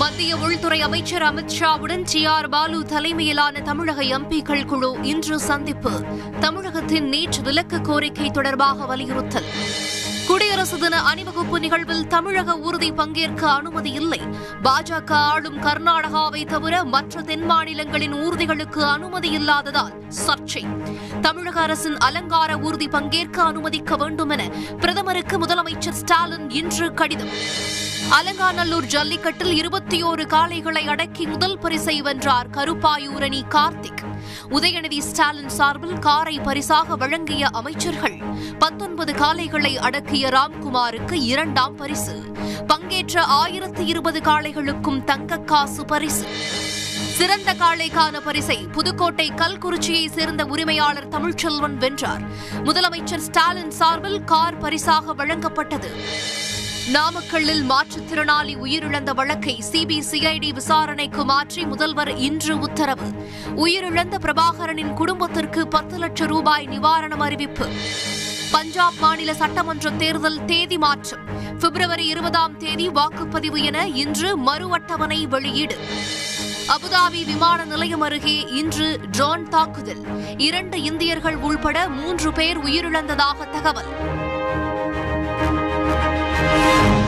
மத்திய உள்துறை அமைச்சர் அமித் ஷாவுடன் டி ஆர் பாலு தலைமையிலான தமிழக எம்பிக்கள் குழு இன்று சந்திப்பு. தமிழகத்தின் நீட் விலக்கு கோரிக்கை தொடர்பாக வலியுறுத்தல். குடியரசு தின அணிவகுப்பு நிகழ்வில் தமிழக ஊர்தி பங்கேற்க அனுமதி இல்லை. பாஜக ஆளும் கர்நாடகாவை தவிர மற்ற தென் மாநிலங்களின் ஊர்திகளுக்கு அனுமதி இல்லாததால் சர்ச்சை. தமிழக அரசின் அலங்கார ஊர்தி பங்கேற்க அனுமதிக்க வேண்டும் என பிரதமருக்கு முதலமைச்சர் ஸ்டாலின் இன்று கடிதம். அலங்காநல்லூர் ஜல்லிக்கட்டில் இருபத்தி ஓரு காளைகளை அடக்கி முதல் பரிசை வென்றார் கருப்பாயூரணி கார்த்திக். உதயநிதி ஸ்டாலின் சார்பில் காரை பரிசாக வழங்கிய அமைச்சர்கள் பத்தொன்பது காளைகளை அடக்கிய ராம்குமாருக்கு இரண்டாம் பரிசு. பங்கேற்ற ஆயிரத்து இருபது காளைகளுக்கும் தங்கக்காசு பரிசு. சிறந்த காளைக்கான பரிசை புதுக்கோட்டை கல்குறிச்சியை சேர்ந்த உரிமையாளர் தமிழ்ச்செல்வன் வென்றார். முதலமைச்சர் ஸ்டாலின் சார்பில் கார் பரிசாக வழங்கப்பட்டது. நாமக்கல்லில் மாற்றுத்திறனாளி உயிரிழந்த வழக்கை சிபிசிஐடி விசாரணைக்கு மாற்றி முதல்வர் இன்று உத்தரவு. உயிரிழந்த பிரபாகரனின் குடும்பத்திற்கு பத்து லட்சம் ரூபாய் நிவாரணம் அறிவிப்பு. பஞ்சாப் மாநில சட்டமன்ற தேர்தல் தேதி மாற்றம். பிப்ரவரி இருபதாம் தேதி வாக்குப்பதிவு என இன்று மறு அட்டவணை வெளியீடு. அபுதாபி விமான நிலையம் அருகே இன்று ட்ரோன் தாக்குதல். இரண்டு இந்தியர்கள் உள்பட மூன்று பேர் உயிரிழந்ததாக தகவல்.